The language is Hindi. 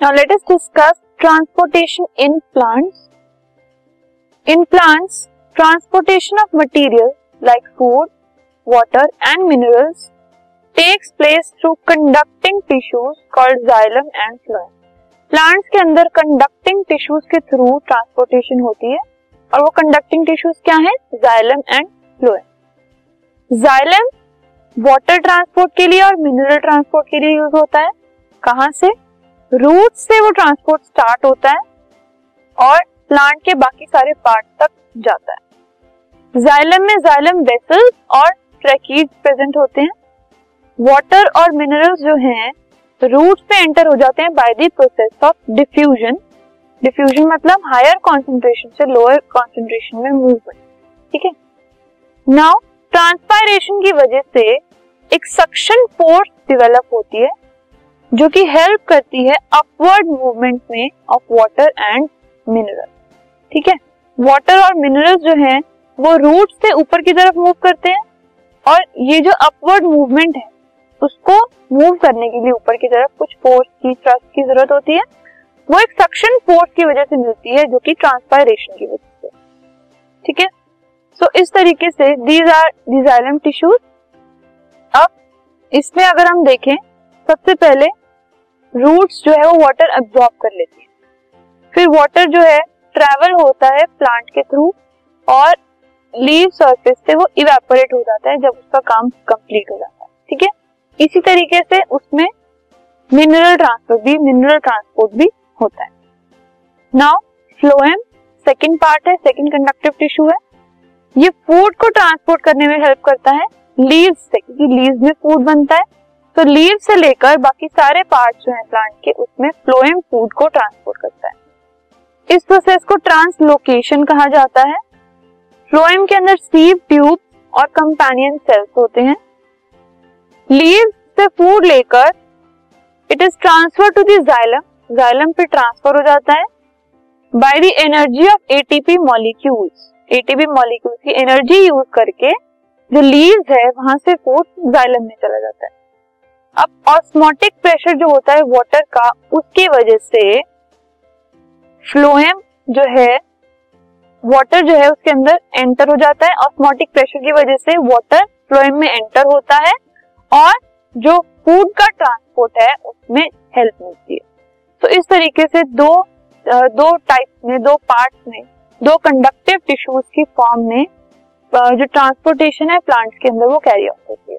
Now let us discuss transportation in plants. In plants, transportation of material like food, water and minerals takes place through conducting tissues called xylem and phloem. Plants के अंदर कंडक्टिंग टिश्यूज के थ्रू ट्रांसपोर्टेशन होती है और वो कंडक्टिंग टिश्यूज क्या है xylem and phloem xylem water transport के लिए और मिनरल ट्रांसपोर्ट के लिए यूज़ होता है कहाँ से रूट से वो ट्रांसपोर्ट स्टार्ट होता है और प्लांट के बाकी सारे पार्ट तक जाता है। जाइलम में जाइलम वेसल्स और ट्रैकीज प्रेजेंट होते हैं। वाटर और मिनरल्स जो हैं रूट पे एंटर हो जाते हैं by the process of diffusion diffusion मतलब हायर कॉन्सेंट्रेशन से लोअर कॉन्सेंट्रेशन में मूवमेंट ठीक है? नाउ ट्रांसपायरेशन की वजह से एक सक्शन फोर्स डेवलप होती है। जो कि हेल्प करती है अपवर्ड मूवमेंट में ऑफ़ वाटर एंड मिनरल ठीक है? वाटर और मिनरल्स जो हैं, वो रूट से ऊपर की तरफ़ मूव करते हैं और ये जो अपवर्ड मूवमेंट है, उसको मूव करने के लिए ऊपर की तरफ़ कुछ फोर्स की थ्रस्ट की ज़रूरत होती है। वो एक सक्शन फोर्स की वजह से मिलती है, जो कि ट्रांसपायरेशन की वजह से। ठीक है? सो इस तरीके से दीज आर डिजाइलम टिश्यूज अब, इसमें अगर हम देखें, सबसे पहले रूट्स जो है वो वाटर एब्जॉर्ब कर लेती है। फिर वाटर जो है ट्रेवल होता है प्लांट के थ्रू और लीव सरफेस से वो इवेपोरेट हो जाता है जब उसका काम कंप्लीट हो जाता है, ठीक है? इसी तरीके से उसमें मिनरल ट्रांसपोर्ट भी मिनरल ट्रांसपोर्ट भी होता है। नाउ फ्लोएम सेकेंड पार्ट है सेकेंड कंडक्टिव टिश्यू है। ये फ़ूड को ट्रांसपोर्ट करने में हेल्प करता है लीव से, क्योंकि लीव में फ़ूड बनता है। तो लीव से लेकर बाकी सारे पार्ट जो है प्लांट के, उसमें फ्लोएम फ़ूड को ट्रांसपोर्ट करता है। इस प्रोसेस को ट्रांसलोकेशन कहा जाता है। फ्लोएम के अंदर सीव ट्यूब और कंपेनियन सेल्स होते हैं। लीव से फ़ूड लेकर it is transfer to xylem xylem पे ट्रांसफ़र हो जाता है। By the energy of ATP molecules ATP molecules की एनर्जी यूज़ करके जो लीव्स है, वहाँ से फ़ूड जाइलम में चला जाता है। अब ऑस्मोटिक प्रेशर जो होता है वाटर का, उसकी वजह से फ्लोएम जो है वाटर जो है उसके अंदर एंटर हो जाता है। ऑस्मोटिक प्रेशर की वजह से वाटर फ्लोएम में एंटर होता है और जो फ़ूड का ट्रांसपोर्ट है, उसमें हेल्प मिलती है। तो इस तरीके से दो दो टाइप में, दो पार्ट में, दो कंडक्टिव टिश्यूज की फॉर्म में जो ट्रांसपोर्टेशन है प्लांट्स के अंदर वो कैरी आउट होती है।